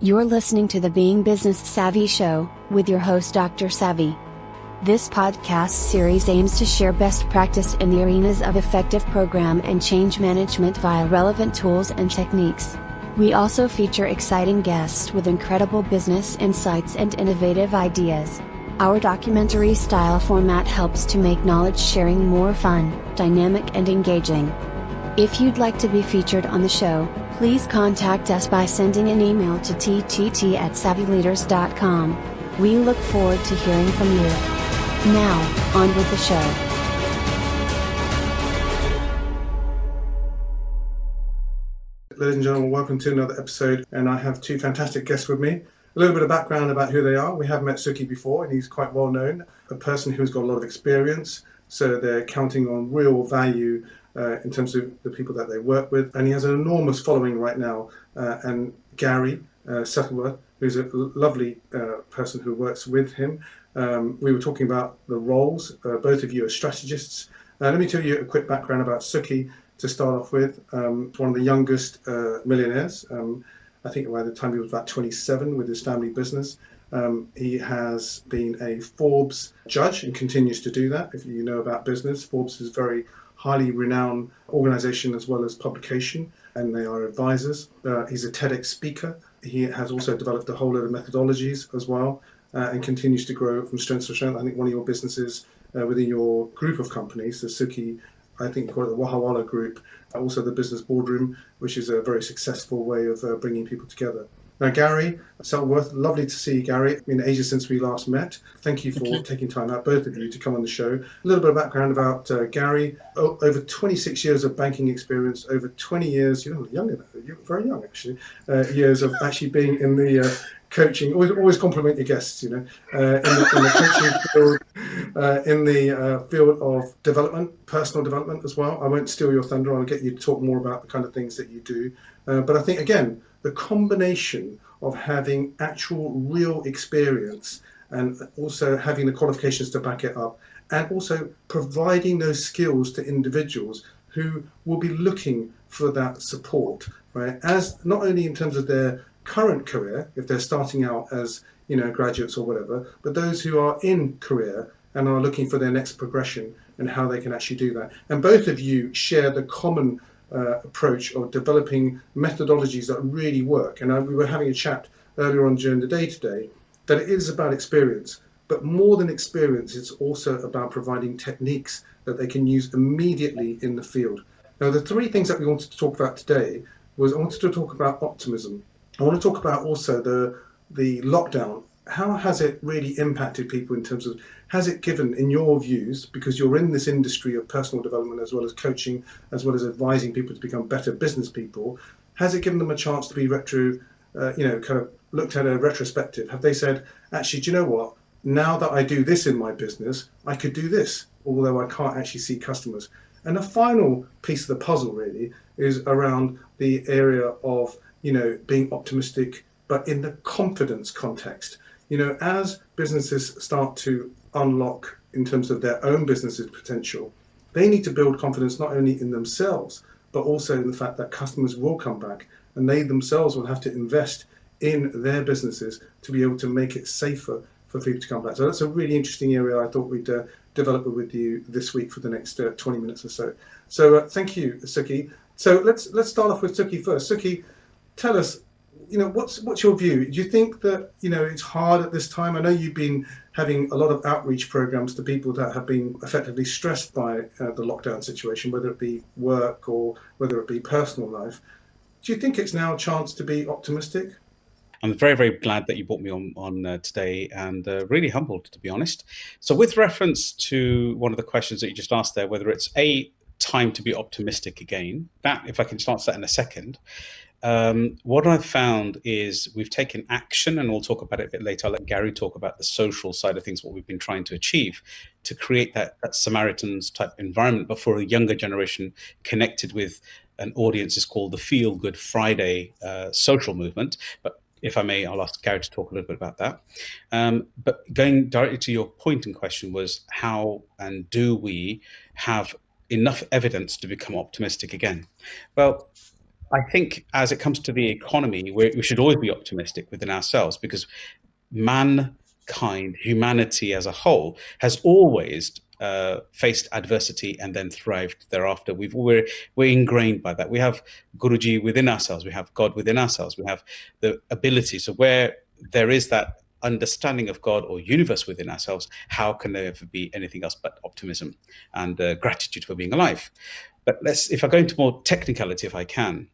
You're listening to the Being Business Savvy Show, with your host Dr. Savvy. This podcast series aims to share best practice in the arenas of effective program and change management via relevant tools and techniques. We also feature exciting guests with incredible business insights and innovative ideas. Our documentary style format helps to make knowledge sharing more fun, dynamic, and engaging. If you'd like to be featured on the show, please contact us by sending an email to ttt at savvyleaders.com. We look forward to hearing from you. Now, on with the show. Ladies and gentlemen, welcome to another episode, and I have two fantastic guests with me. A little bit of background about who they are. We have met Sukhi before, and he's quite well known, a person who's got a lot of experience, so they're counting on real value uh, in terms of the people that they work with. And he has an enormous following right now. Uh, and Gary uh, Settleworth, who's a lovely uh, person who works with him, um, we were talking about the roles. Uh, both of you are strategists. Uh, let me tell you a quick background about Sukhi to start off with. Um, one of the youngest millionaires. Um, I think by the time he was about 27 with his family business. Um, he has been a Forbes judge and continues to do that. If you know about business, Forbes is very highly renowned organization as well as publication, and they are advisors. Uh, he's a TEDx speaker. He has also developed a whole lot of methodologies as well uh, and continues to grow from strength to strength. I think one of your businesses uh, within your group of companies, the Sukhi, I think you call it the Wahiwala Group, also the Business Boardroom, which is a very successful way of uh, bringing people together. Now, Gary Settleworth, lovely to see you, Gary. It's been ages since we last met. Thank you for Thank you. taking time out, both of you, to come on the show. A little bit of background about uh, Gary. O- over 26 years of banking experience, over 20 years, you're younger, you're very young actually, uh, years of actually being in the uh, coaching. Always, always compliment your guests, you know, uh, in, the, in, the, coaching field, uh, in the uh, field of development, personal development as well. I won't steal your thunder. I'll get you to talk more about the kind of things that you do. but I think, again, the combination of having actual real experience and also having the qualifications to back it up and also providing those skills to individuals who will be looking for that support right? As not only in terms of their current career if they're starting out as you know graduates or whatever but those who are in career and are looking for their next progression and how they can actually do that. And both of you share the common uh, approach of developing methodologies that really work. And uh, we were having a chat earlier on during the day today that it is about experience, but more than experience, it's also about providing techniques that they can use immediately in the field. Now, the three things that we wanted to talk about today was I wanted to talk about optimism. I want to talk about also the the lockdown. How has it really impacted people in terms of has it given, in your views, because you're in this industry of personal development as well as coaching, as well as advising people to become better business people, has it given them a chance to be retro, uh, you know, kind of looked at a retrospective? Have they said, actually, do you know what? Now that I do this in my business, I could do this, although I can't actually see customers. And the final piece of the puzzle really is around the area of, you know, being optimistic, but in the confidence context. You know, as businesses start to unlock in terms of their own business's potential, they need to build confidence not only in themselves, but also in the fact that customers will come back and they themselves will have to invest in their businesses to be able to make it safer for people to come back. So that's a really interesting area I thought we'd uh, develop with you this week for the next uh, 20 minutes or so. So uh, thank you, Sukhi. So let's let's start off with Sukhi first. Sukhi, tell us you know, what's what's your view? Do you think that you know it's hard at this time? I know you've been having a lot of outreach programs to people that have been effectively stressed by uh, the lockdown situation, whether it be work or whether it be personal life. Do you think it's now a chance to be optimistic? I'm very, very glad that you brought me on on uh, today, and uh, really humbled to be honest. So, with reference to one of the questions that you just asked there, whether it's a time to be optimistic again, that if I can answer that in a second, um, what I've found is we've taken action, and we'll talk about it a bit later. I'll let Gary talk about the social side of things, what we've been trying to achieve to create that, that Samaritans type environment, but for a younger generation connected with an audience is called the Feel Good Friday uh, social movement. But if I may, I'll ask Gary to talk a little bit about that. Um, but going directly to your point in question was how and do we have enough evidence to become optimistic again? Well, I think as it comes to the economy, we should always be optimistic within ourselves because mankind, humanity as a whole, has always uh, faced adversity and then thrived thereafter. We've we're we're ingrained by that. We have Guruji within ourselves. We have God within ourselves. We have the ability. So where there is that understanding of God or universe within ourselves, how can there ever be anything else but optimism and uh, gratitude for being alive? But let's, if I go into more technicality, if I can,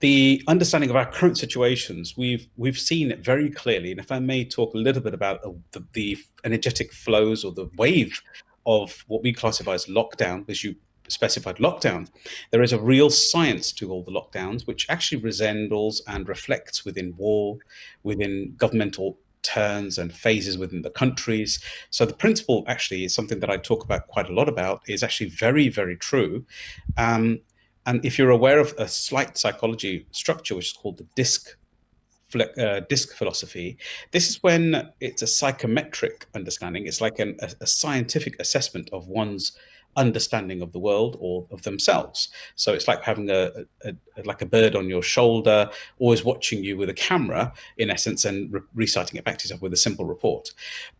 the understanding of our current situations, we've we've seen it very clearly. And if I may talk a little bit about the, the energetic flows or the wave of what we classify as lockdown, as you specified lockdown, there is a real science to all the lockdowns, which actually resembles and reflects within war, within governmental turns and phases within the countries. So the principle actually is something that I talk about quite a lot about, is actually very, very true. Um, and if you're aware of a slight psychology structure, which is called the disc uh, disc philosophy. This is when it's a psychometric understanding. It's like an, a, a, scientific assessment of one's understanding of the world or of themselves. So it's like having a, a, a like a bird on your shoulder, always watching you with a camera, in essence, and re- reciting it back to yourself with a simple report.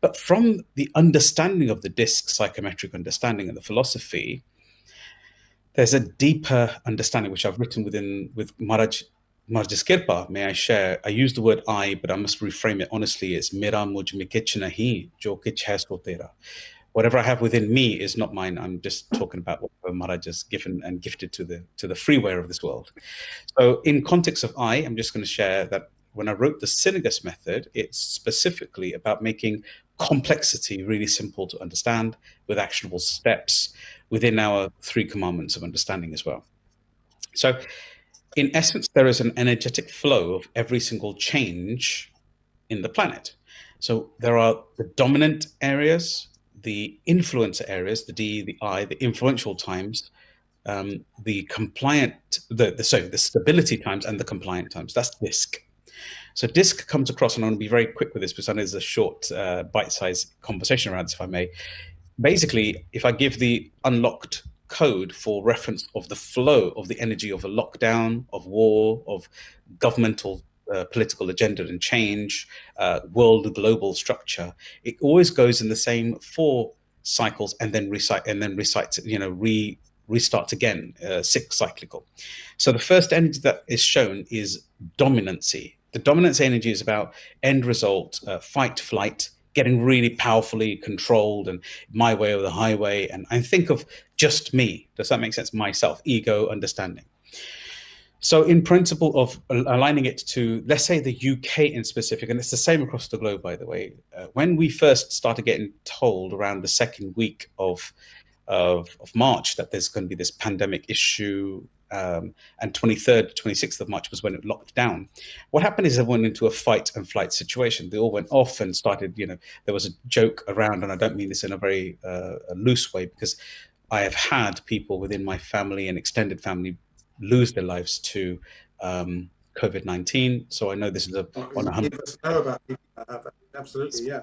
But from the understanding of the disc psychometric understanding and the philosophy, there's a deeper understanding which I've written within with Maharaj Maharaj Kirpa, may I share? I use the word I, but I must reframe it honestly. It's Mera mujh mein nahi, jo kich tera whatever I have within me is not mine. I'm just talking about what Maharaj has given and gifted to the to the freeware of this world. So, in context of I, I'm just going to share that when I wrote the Synergist method, it's specifically about making complexity really simple to understand with actionable steps within our three commandments of understanding as well. So, in essence, there is an energetic flow of every single change in the planet. So, there are the dominant areas the influencer areas, the D, the I, the influential times, um, the compliant, the, the sorry, the stability times and the compliant times. That's DISC. So DISC comes across, and I want to be very quick with this because I know there's a short, uh, bite-sized conversation around this, if I may. Basically, if I give the unlocked code for reference of the flow of the energy of a lockdown, of war, of governmental uh, political agenda and change, uh, world global structure, it always goes in the same four cycles and then recite and then recites you know re restarts again, uh, six cyclical. So the first energy that is shown is dominancy. The dominance energy is about end result, uh, fight, flight, getting really powerfully controlled and my way or the highway. And I think of just me. Does that make sense? Myself, ego, understanding. So, in principle of aligning it to, let's say, the UK in specific, and it's the same across the globe, by the way. Uh, when we first started getting told around the second week of of, of March that there's going to be this pandemic issue, um, and 23rd, 26th of March was when it locked down. What happened is everyone went into a fight and flight situation. They all went off and started, you know, there was a joke around, and I don't mean this in a very uh, a loose way because I have had people within my family and extended family lose their lives to um, COVID nineteen. So I know this is a oh, on a hundred. Know about absolutely, yes.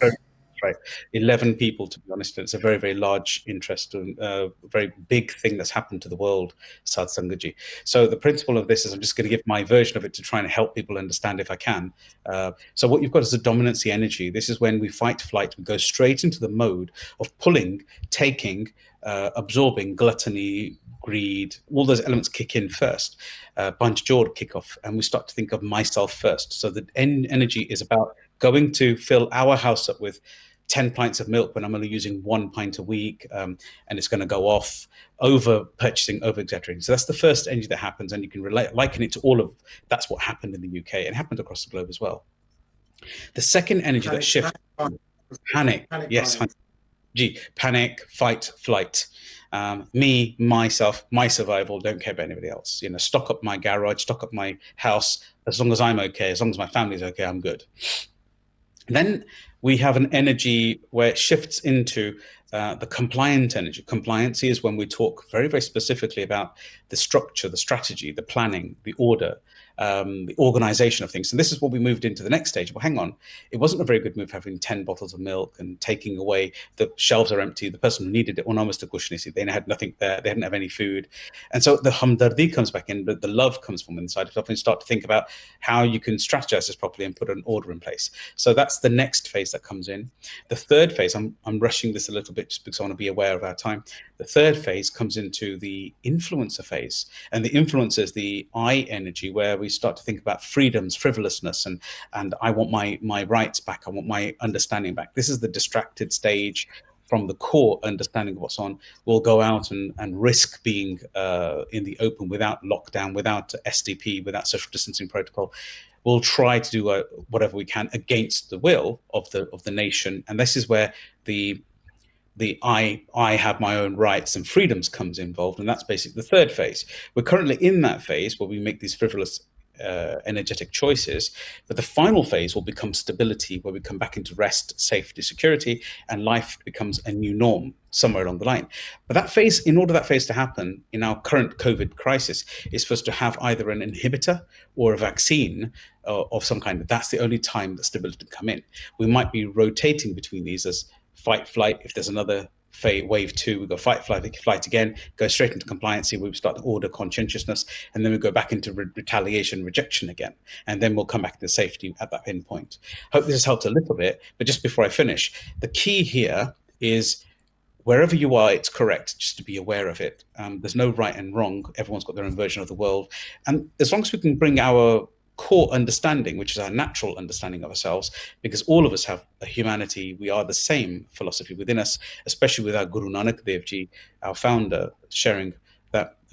Right, eleven people to be honest. It's a very very large interest and a uh, very big thing that's happened to the world, Sangaji. So the principle of this is I'm just going to give my version of it to try and help people understand if I can. Uh, so what you've got is a dominancy energy. This is when we fight flight. We go straight into the mode of pulling, taking, uh, absorbing gluttony, greed, all those elements kick in first. Uh, jaw kick off, and we start to think of myself first. So the en- energy is about going to fill our house up with 10 pints of milk when I'm only using one pint a week, um, and it's going to go off over purchasing, over exaggerating. So that's the first energy that happens, and you can relate, liken it to all of that's what happened in the UK and happened across the globe as well. The second energy panic, that shifts panic, panic, panic yes, gee, panic, fight, flight um, me, myself, my survival, don't care about anybody else. You know, stock up my garage, stock up my house. As long as I'm okay, as long as my family's okay, I'm good. Then we have an energy where it shifts into uh, the compliant energy. Compliancy is when we talk very, very specifically about the structure, the strategy, the planning, the order, um, the organization of things. And this is what we moved into the next stage. Well, hang on, it wasn't a very good move having 10 bottles of milk and taking away the shelves are empty. The person who needed it, Mr. Gushneshi, they had nothing there, they didn't have any food. And so the hamdardi comes back in, but the love comes from inside of and start to think about how you can strategize this properly and put an order in place. So that's the next phase that comes in. The third phase, I'm, I'm rushing this a little bit just because I want to be aware of our time. The third phase comes into the influencer phase. And the influencer is the I energy where we start to think about freedoms, frivolousness, and and I want my my rights back. I want my understanding back. This is the distracted stage from the core understanding of what's on, will go out and, and risk being uh, in the open without lockdown, without SDP, without social distancing protocol. We'll try to do uh, whatever we can against the will of the of the nation, and this is where the the I I have my own rights and freedoms comes involved, and that's basically the third phase. We're currently in that phase where we make these frivolous uh, energetic choices. But the final phase will become stability, where we come back into rest, safety, security, and life becomes a new norm somewhere along the line. But that phase, in order that phase to happen in our current COVID crisis, is for us to have either an inhibitor or a vaccine uh, of some kind. That's the only time that stability can come in. We might be rotating between these as fight, flight. If there's another wave two, we go fight, flight, flight again, go straight into compliancy, we start to order conscientiousness, and then we go back into re- retaliation, rejection again, and then we'll come back to safety at that endpoint. Hope this has helped a little bit, but just before I finish, the key here is wherever you are, it's correct just to be aware of it. Um, there's no right and wrong. Everyone's got their own version of the world, and as long as we can bring our core understanding, which is our natural understanding of ourselves, because all of us have a humanity. We are the same philosophy within us, especially with our Guru Nanak Dev Ji, our founder, sharing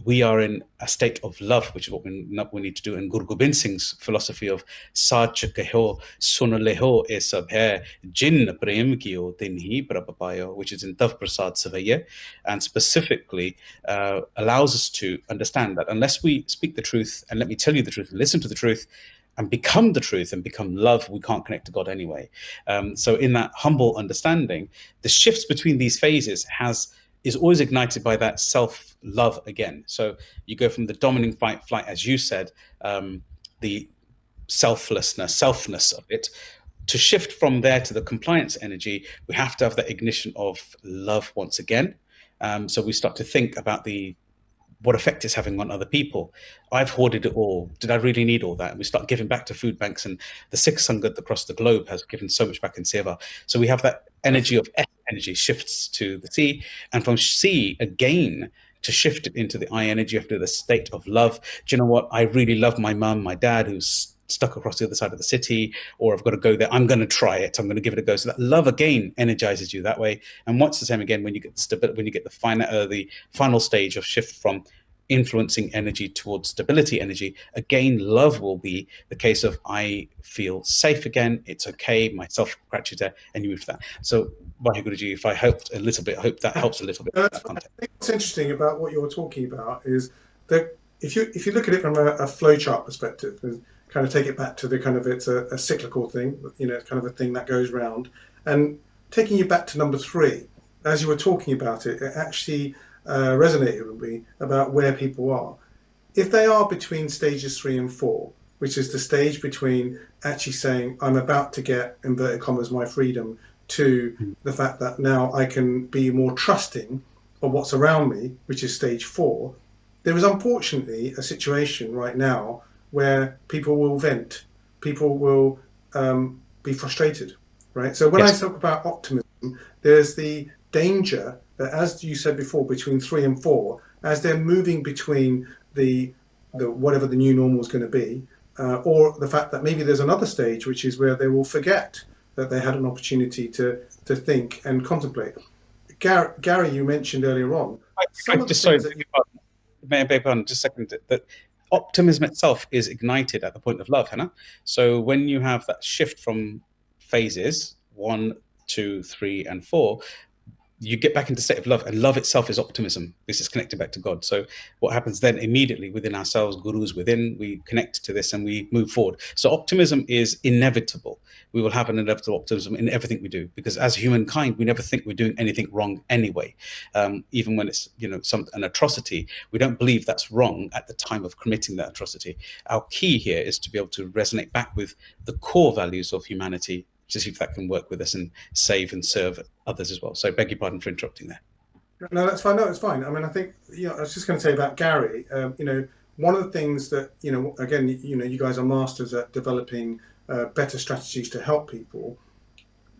we are in a state of love, which is what we, we need to do. And Guru Gobind Singh's philosophy of Sach Keho, Sun Leho e sab hai, Jin Prem Kiyo, Tin Hi which is in Tav Prasad Savaya, and specifically uh, allows us to understand that unless we speak the truth, and let me tell you the truth, listen to the truth, and become the truth and become love, we can't connect to God anyway. Um, so, in that humble understanding, the shifts between these phases has is always ignited by that self love again. So you go from the dominating fight flight, as you said, um, the selflessness, selfness of it, to shift from there to the compliance energy. We have to have that ignition of love once again. Um, so we start to think about the what effect it's having on other people. I've hoarded it all. Did I really need all that? And we start giving back to food banks, and the Sikh Sangat across the globe has given so much back in Seva. So we have that energy of energy shifts to the C, and from C again to shift it into the I energy after the state of love. Do you know what? I really love my mum, my dad, who's stuck across the other side of the city, or I've got to go there. I'm going to try it. I'm going to give it a go. So that love again energizes you that way. And what's the same again when you get the stability, when you get the final, uh, the final stage of shift from influencing energy towards stability energy. Again, love will be the case of I feel safe again, it's okay, my self gratitude and you move to that. So, Guruji, if I helped a little bit, I hope that helps a little bit. Uh, I think what's interesting about what you're talking about is that if you if you look at it from a, a flowchart perspective, and kind of take it back to the kind of it's a, a cyclical thing, you know, it's kind of a thing that goes round, and taking you back to number three, as you were talking about it, it actually uh, resonated with me about where people are. If they are between stages three and four, which is the stage between actually saying, I'm about to get, inverted commas, my freedom, to hmm. the fact that now I can be more trusting of what's around me, which is stage four, there is unfortunately a situation right now where people will vent, people will um, be frustrated, right? So when yes. I talk about optimism, there's the danger that, as you said before, between three and four, as they're moving between the, the whatever the new normal is going to be, uh, or the fact that maybe there's another stage which is where they will forget that they had an opportunity to to think and contemplate. Gary, Gary you mentioned earlier on. I, I just sorry, that, may I beg pardon, just a second that optimism itself is ignited at the point of love, Hannah. So when you have that shift from phases one, two, three, and four, you get back into state of love, and love itself is optimism. This is connected back to God. So what happens then immediately within ourselves, gurus within, we connect to this and we move forward. So optimism is inevitable. We will have an inevitable optimism in everything we do because as humankind, we never think we're doing anything wrong anyway. Um, even when it's you know some an atrocity, we don't believe that's wrong at the time of committing that atrocity. Our key here is to be able to resonate back with the core values of humanity to see if that can work with us and save and serve others as well. So, beg your pardon for interrupting there. No, that's fine. No, it's fine. I mean, I think you know, I was just going to say about Gary. Um, you know, one of the things that you know, again, you know, you guys are masters at developing uh, better strategies to help people.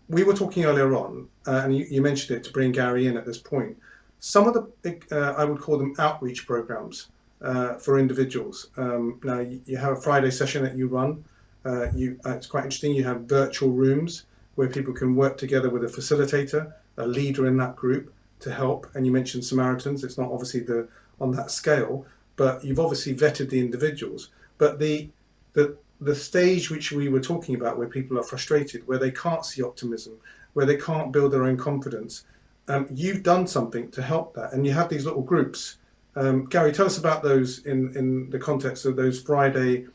We were talking earlier on, uh, and you, you, mentioned it to bring Gary in at this point. Some of the, uh, I would call them outreach programs uh, for individuals. Um, now, you, you have a Friday session that you run. Uh, you, uh, it's quite interesting. You have virtual rooms where people can work together with a facilitator, a leader in that group to help. And you mentioned Samaritans. It's not obviously the on that scale, but you've obviously vetted the individuals. But the the the stage which we were talking about, where people are frustrated, where they can't see optimism, where they can't build their own confidence, um, you've done something to help that, and you have these little groups. Um, Gary, tell us about those in in the context of those Friday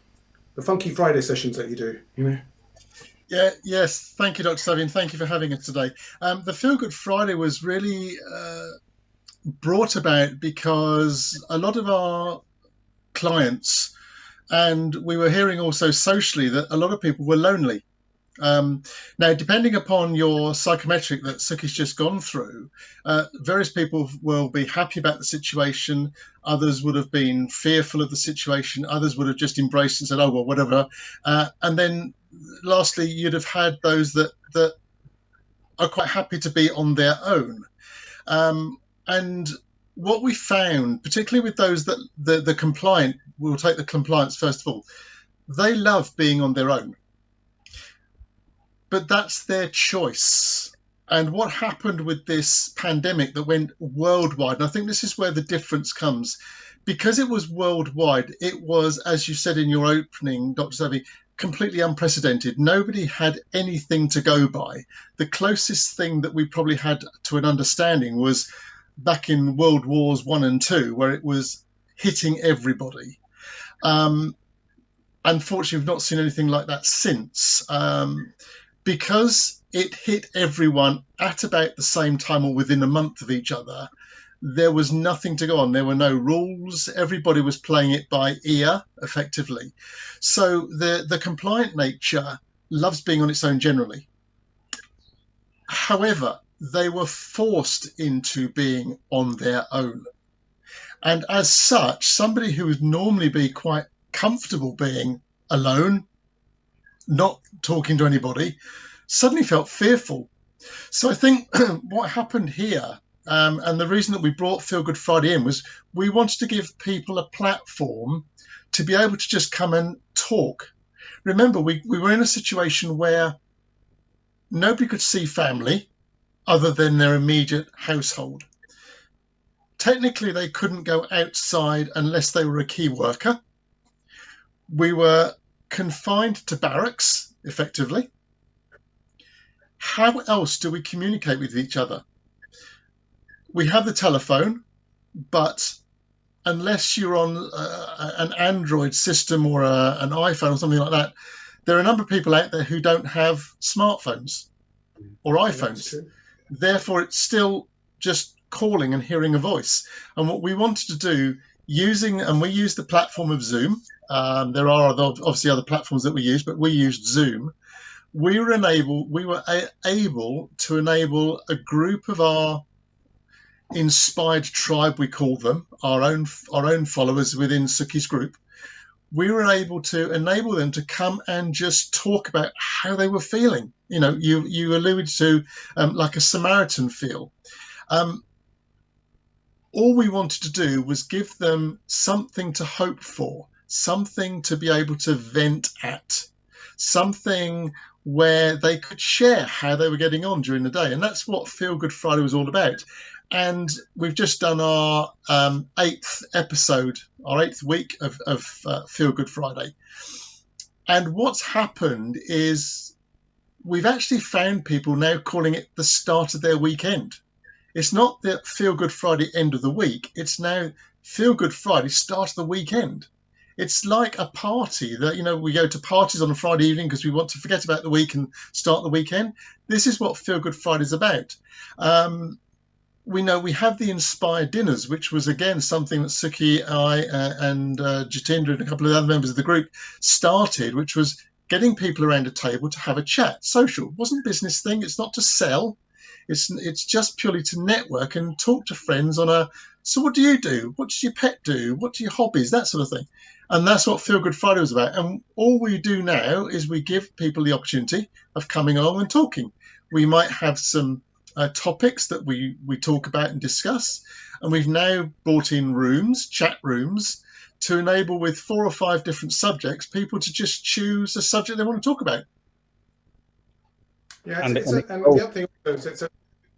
the Funky Friday sessions that you do. You know. Yeah, yes. Thank you, Dr. Savian. Thank you for having us today. Um, the Feel Good Friday was really uh, brought about because a lot of our clients, and we were hearing also socially that a lot of people were lonely. Um, now, depending upon your psychometric that Sukhi's just gone through, uh, various people will be happy about the situation. Others would have been fearful of the situation. Others would have just embraced and said, "Oh well, whatever." Uh, and then, lastly, you'd have had those that that are quite happy to be on their own. Um, and what we found, particularly with those that the, the compliant, we'll take the compliance first of all, they love being on their own but that's their choice. And what happened with this pandemic that went worldwide, and I think this is where the difference comes, because it was worldwide, it was, as you said in your opening, Dr. Savvy, completely unprecedented. Nobody had anything to go by. The closest thing that we probably had to an understanding was back in World Wars One and Two, where it was hitting everybody. Um, unfortunately, we've not seen anything like that since. Um, because it hit everyone at about the same time or within a month of each other, there was nothing to go on. There were no rules. Everybody was playing it by ear, effectively. So the, the compliant nature loves being on its own generally. However, they were forced into being on their own. And as such, somebody who would normally be quite comfortable being alone, not talking to anybody, suddenly felt fearful. So I think what happened here, um, and the reason that we brought Feel Good Friday in was we wanted to give people a platform to be able to just come and talk. Remember, we, we were in a situation where nobody could see family other than their immediate household. Technically, they couldn't go outside unless they were a key worker. We were confined to barracks, effectively. How else do we communicate with each other? We have the telephone, but unless you're on uh, an Android system or a, an iPhone or something like that, there are a number of people out there who don't have smartphones or iPhones. Therefore, it's still just calling and hearing a voice. And what we wanted to do using, and we use the platform of Zoom. Um, there are obviously other platforms that we use, but we used Zoom. We were enable, we were a- able to enable a group of our inspired tribe, we call them, our own our own followers within Sukhi's group. We were able to enable them to come and just talk about how they were feeling. You know, you you alluded to um, like a Samaritan feel. Um, all we wanted to do was give them something to hope for, something to be able to vent at, something where they could share how they were getting on during the day. And that's what Feel Good Friday was all about. And we've just done our um, eighth episode, our eighth week of, of uh, Feel Good Friday. And what's happened is we've actually found people now calling it the start of their weekend It's not the Feel Good Friday end of the week. It's now Feel Good Friday start of the weekend. It's like a party that, you know, we go to parties on a Friday evening because we want to forget about the week and start the weekend. This is what Feel Good Friday is about. Um, we know we have the inspired dinners, which was again something that Sukhi, I, uh, and uh, Jatinder and a couple of other members of the group started, which was getting people around a table to have a chat. Social it wasn't a business thing. It's not to sell. It's it's just purely to network and talk to friends on a. So what do you do? What does your pet do? What are your hobbies? That sort of thing. And that's what Feel Good Friday was about. And all we do now is we give people the opportunity of coming along and talking. We might have some uh, topics that we we talk about and discuss, and we've now brought in rooms, chat rooms, to enable with four or five different subjects people to just choose a subject they want to talk about. Yeah, and, it's, it's a, and the other thing is it's a,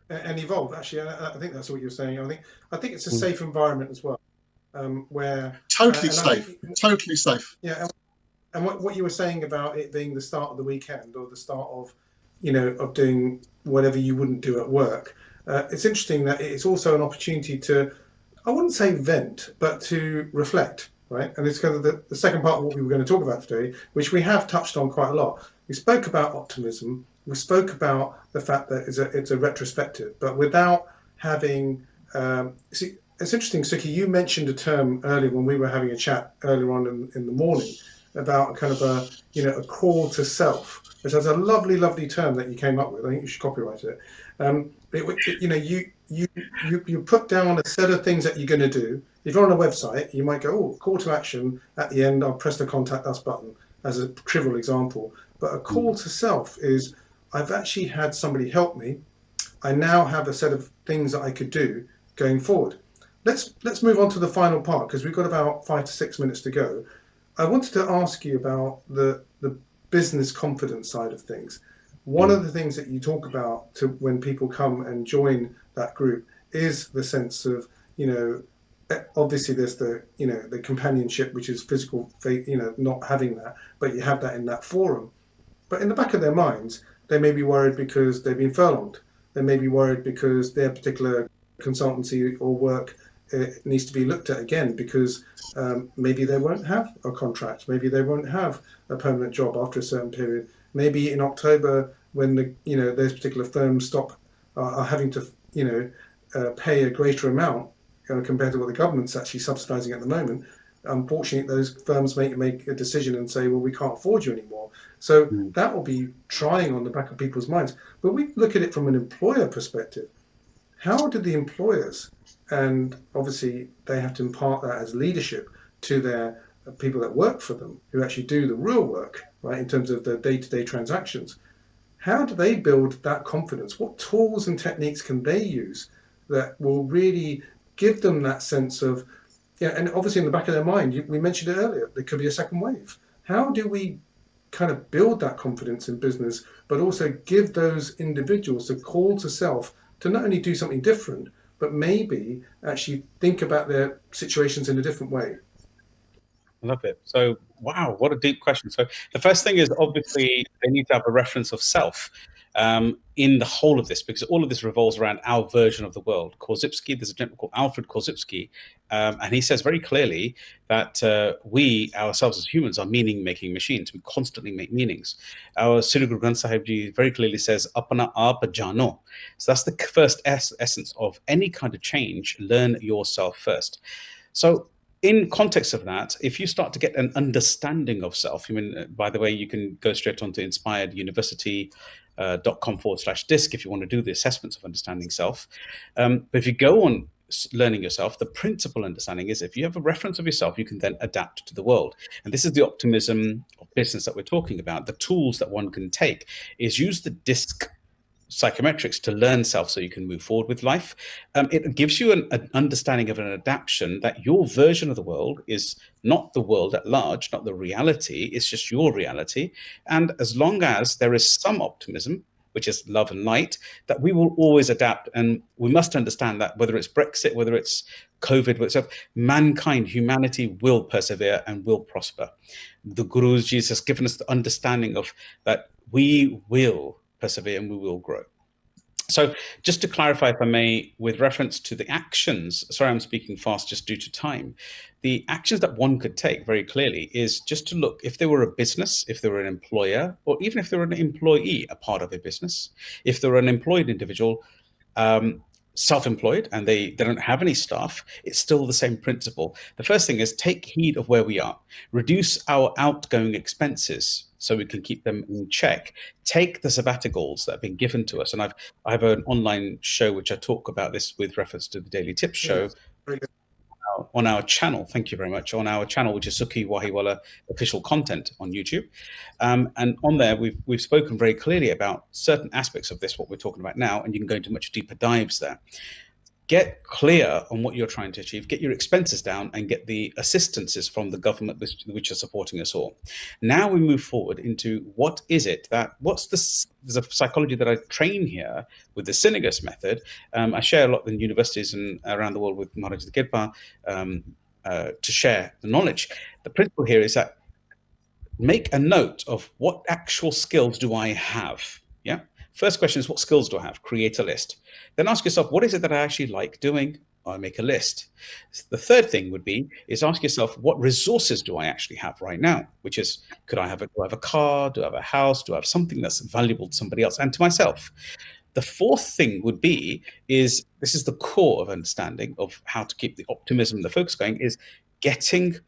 and evolve. Actually, I, I, think that's what you're saying. I think I think it's a mm. safe environment as well, um, where totally uh, safe, think, totally safe. Yeah, and, and what, what you were saying about it being the start of the weekend or the start of, you know, of doing whatever you wouldn't do at work. Uh, it's interesting that it's also an opportunity to, I wouldn't say vent, but to reflect, right? And it's kind of the, the second part of what we were going to talk about today, which we have touched on quite a lot. We spoke about optimism we spoke about the fact that it's a, it's a retrospective, but without having. Um, see, it's interesting, Sukhi. You mentioned a term earlier when we were having a chat earlier on in, in the morning about kind of a you know a call to self, which is a lovely, lovely term that you came up with. I think you should copyright it. Um, it, it you know, you, you you you put down a set of things that you're going to do. If you're on a website, you might go, "Oh, call to action." At the end, I'll press the contact us button as a trivial example. But a call to self is I've actually had somebody help me. I now have a set of things that I could do going forward. Let's let's move on to the final part because we've got about five to six minutes to go. I wanted to ask you about the the business confidence side of things. One of mm. the things that you talk about to when people come and join that group is the sense of you know eh, obviously there's the you know the companionship which is physical you know not having that but you have that in that forum but in the back of their minds they may be worried because they've been furloughed. They may be worried because their particular consultancy or work uh, needs to be looked at again because um, maybe they won't have a contract. Maybe they won't have a permanent job after a certain period. Maybe in October, when the you know those particular firms stop uh, are having to you know uh, pay a greater amount know, compared to what the government's actually subsidising at the moment. Unfortunately, those firms may make a decision and say, "Well, we can't afford you anymore." So mm. that will be trying on the back of people's minds. But we look at it from an employer perspective. How do the employers, and obviously they have to impart that as leadership to their people that work for them, who actually do the real work, right, in terms of the day to day transactions. How do they build that confidence? What tools and techniques can they use that will really give them that sense of, yeah, and obviously in the back of their mind, we mentioned it earlier, there could be a second wave. How do we kind of build that confidence in business, but also give those individuals the call to self to not only do something different, but maybe actually think about their situations in a different way. I love it. So, wow, what a deep question. So, the first thing is obviously they need to have a reference of self um, in the whole of this, because all of this revolves around our version of the world. Korzybski, there's a gentleman called Alfred Korzybski, um, and he says very clearly that uh, we ourselves as humans are meaning making machines. We constantly make meanings. Our Sri Guru Granth Sahib Ji very clearly says, Apana aap jano. So that's the first es- essence of any kind of change. Learn yourself first. So in context of that, if you start to get an understanding of self, I mean, uh, by the way, you can go straight on to Inspired University uh, .com forward slash disc if you want to do the assessments of understanding self. Um, but if you go on learning yourself, the principal understanding is if you have a reference of yourself, you can then adapt to the world. And this is the optimism of business that we're talking about. The tools that one can take is use the disc psychometrics to learn self so you can move forward with life. Um, it gives you an, an, understanding of an adaptation that your version of the world is not the world at large, not the reality, it's just your reality. And as long as there is some optimism, which is love and light, that we will always adapt. And we must understand that whether it's Brexit, whether it's COVID, whatever, mankind, humanity will persevere and will prosper. The Guru Jesus has given us the understanding of that we will persevere and we will grow. So, just to clarify, if I may, with reference to the actions, sorry, I'm speaking fast just due to time. The actions that one could take very clearly is just to look if they were a business, if they were an employer, or even if they were an employee, a part of a business, if they were an employed individual, um, self-employed and they, they don't have any staff it's still the same principle the first thing is take heed of where we are reduce our outgoing expenses so we can keep them in check. Take the sabbaticals that have been given to us. And i've i have an online show which i talk about this with reference to the daily tips show yes, on our channel. Thank you very much. On our channel, which is Sukhi Wahiwala official content on YouTube, um, and on there we've we've spoken very clearly about certain aspects of this, what we're talking about now, and you can go into much deeper dives there get clear on what you're trying to achieve, get your expenses down, and get the assistances from the government which, which, are supporting us all. Now we move forward into what is it that what's the there's a psychology that I train here with the Synergist method. Um, I share a lot in universities and around the world with Maharaj the Kirpa um, uh, to share the knowledge. The principle here is that make a note of what actual skills do I have. Yeah. First question is what skills do I have? Create a list. Then ask yourself, what is it that I actually like doing? I make a list. The third thing would be is ask yourself, what resources do I actually have right now? Which is, could I have a, do I have a car? Do I have a house? Do I have something that's valuable to somebody else and to myself? The fourth thing would be is this is the core of understanding of how to keep the optimism, the focus going, is getting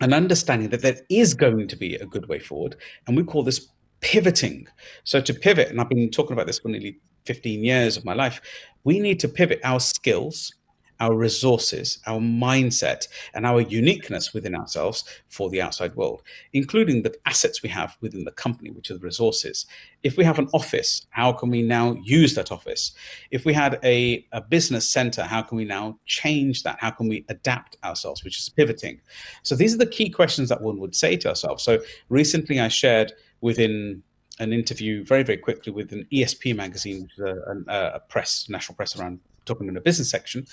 an understanding that there is going to be a good way forward. And we call this pivoting. So to pivot, and I've been talking about this for nearly 15 years of my life, we need to pivot our skills, our resources, our mindset, and our uniqueness within ourselves for the outside world, including the assets we have within the company, which are the resources. If we have an office, how can we now use that office? If we had a, a business center, how can we now change that? How can we adapt ourselves, which is pivoting? So these are the key questions that one would say to ourselves. So recently I shared within an interview very, very quickly with an ESP magazine, which is a, a, press, national press around talking in a business section.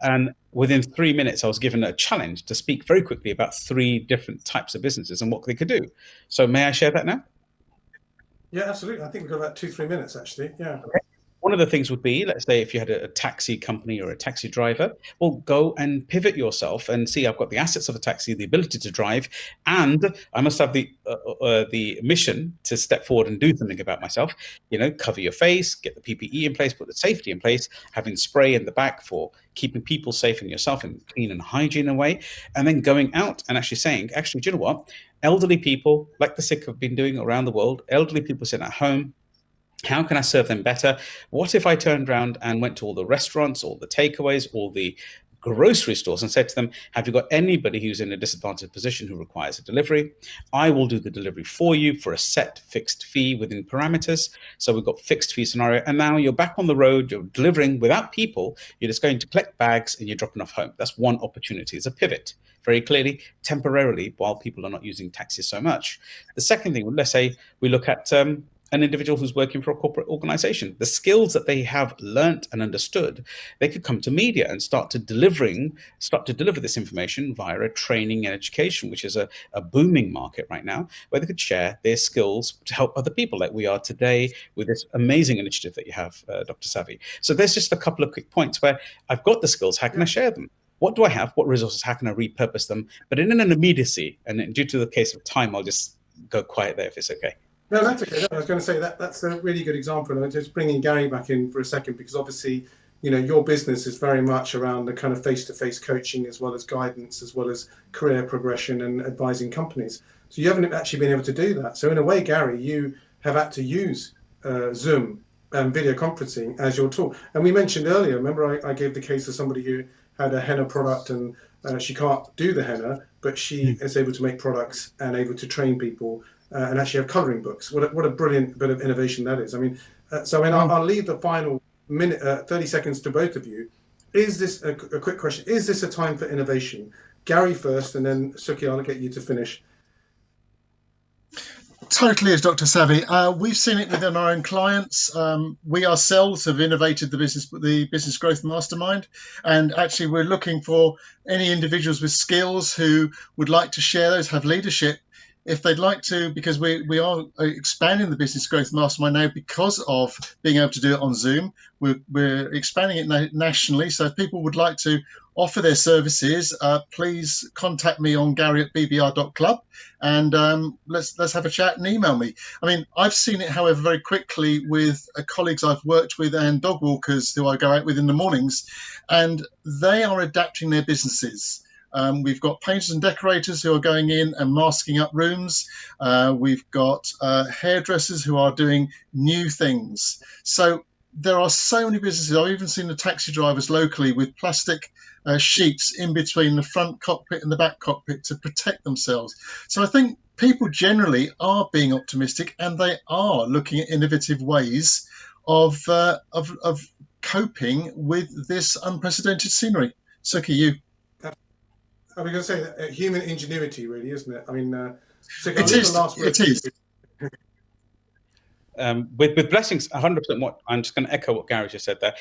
And within three minutes, I was given a challenge to speak very quickly about three different types of businesses and what they could do. So, may I share that now? Yeah, absolutely. I think we've got about two, three minutes actually. Yeah. Okay. One of the things would be, let's say, if you had a, taxi company or a taxi driver, well, go and pivot yourself and see. I've got the assets of a taxi, the ability to drive, and I must have the uh, uh, uh the mission to step forward and do something about myself. You know, cover your face, get the PPE in place, put the safety in place, having spray in the back for keeping people safe and yourself in clean and hygiene away, and then going out and actually saying, actually, do you know what? Elderly people, like the sick have been doing around the world, elderly people sitting at home how can I serve them better? What if I turned around and went to all the restaurants, all the takeaways, all the grocery stores and said to them, Have you got anybody who's in a disadvantaged position who requires a delivery? I will do the delivery for you for a set fixed fee within parameters. So we've got fixed fee scenario. And now you're back on the road, you're delivering without people, you're just going to collect bags and you're dropping off home. That's one opportunity. It's a pivot very clearly, temporarily, while people are not using taxis so much. The second thing, let's say we look at um, an individual who's working for a corporate organization. The skills that they have learnt and understood, they could come to media and start to delivering, start to deliver this information via a training and education, which is a, a booming market right now, where they could share their skills to help other people, like we are today with this amazing initiative that you have, uh, Dr. Savvy. So there's just a couple of quick points where I've got the skills, how can I share them? What do I have? What resources? How can I repurpose them? But in an immediacy, and due to the case of time, I'll just go quiet there if it's okay. No, that's okay. I was going to say that that's a really good example. And I'm just bringing Gary back in for a second because obviously, you know, your business is very much around the kind of face-to-face coaching as well as guidance, as well as career progression and advising companies. So you haven't actually been able to do that. So in a way, Gary, you have had to use uh, Zoom and video conferencing as your tool. And we mentioned earlier, remember I, I gave the case of somebody who had a henna product and uh, she can't do the henna, but she hmm. is able to make products and able to train people uh, and actually have colouring books. What a, what a brilliant bit of innovation that is. I mean, uh, so I mean, I'll, I'll, leave the final minute, uh, 30 seconds to both of you. Is this a, a, quick question? Is this a time for innovation? Gary first, and then Sukhi, I'll get you to finish. Totally, as Dr. Savvy. Uh, we've seen it within our own clients. Um, we ourselves have innovated the business, the business growth mastermind, and actually, we're looking for any individuals with skills who would like to share those, have leadership if they'd like to, because we, we are expanding the Business Growth Mastermind now because of being able to do it on Zoom. We're, we're expanding it nationally. So if people would like to offer their services, uh, please contact me on gary at bbr.club and um, let's let's have a chat and email me. I mean, I've seen it, however, very quickly with uh, colleagues I've worked with and dog walkers who I go out with in the mornings, and they are adapting their businesses. Um, we've got painters and decorators who are going in and masking up rooms. Uh, we've got uh, hairdressers who are doing new things. So there are so many businesses. I've even seen the taxi drivers locally with plastic uh, sheets in between the front cockpit and the back cockpit to protect themselves. So I think people generally are being optimistic and they are looking at innovative ways of of, of coping with this unprecedented scenery. Sukhi, you. I was going to say uh, human ingenuity, really, isn't it? I mean, uh, so it is. It is. Um, with with blessings, 100. percent What I'm just going to echo what Gary just said there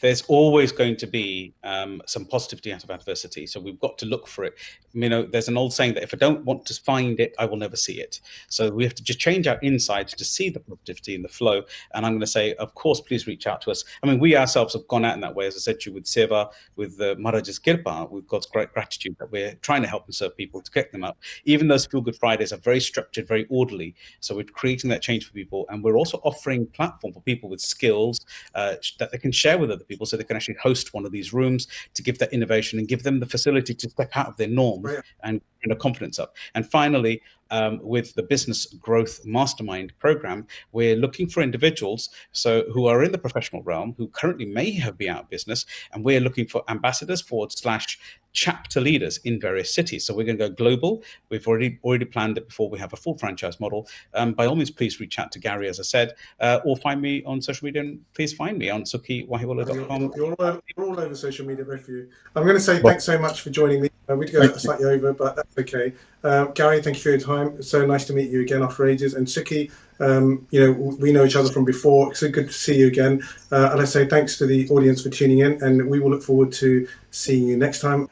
there's always going to be um, some positivity out of adversity. So we've got to look for it. You know, there's an old saying that if I don't want to find it, I will never see it. So we have to just change our insides to see the positivity in the flow. And I'm going to say, of course, please reach out to us. I mean, we ourselves have gone out in that way, as I said to you, with Seva, with uh, Maharaja's Kirpa, with God's great gratitude that we're trying to help and serve people to get them up. Even those Feel Good Fridays are very structured, very orderly. So we're creating that change for people. And we're also offering platform for people with skills uh, that they can share with other people so they can actually host one of these rooms to give that innovation and give them the facility to step out of their norm right. and kind of confidence up. And finally, um, with the business growth mastermind program, we're looking for individuals so who are in the professional realm who currently may have been out of business, and we're looking for ambassadors forward slash chapter leaders in various cities. So we're going to go global. We've already already planned it before we have a full franchise model. Um, by all means, please reach out to Gary, as I said, uh, or find me on social media. And please find me on sukhiwahiwala.com. You're, you're, you're, all over social media, both of you. I'm going to say thanks so much for joining me. Uh, we'd go slightly over, but that's okay. Uh, Gary, thank you for your time. It's so nice to meet you again after ages. And Sukhi, um, you know, we know each other from before. So good to see you again. Uh, and I say thanks to the audience for tuning in, and we will look forward to seeing you next time.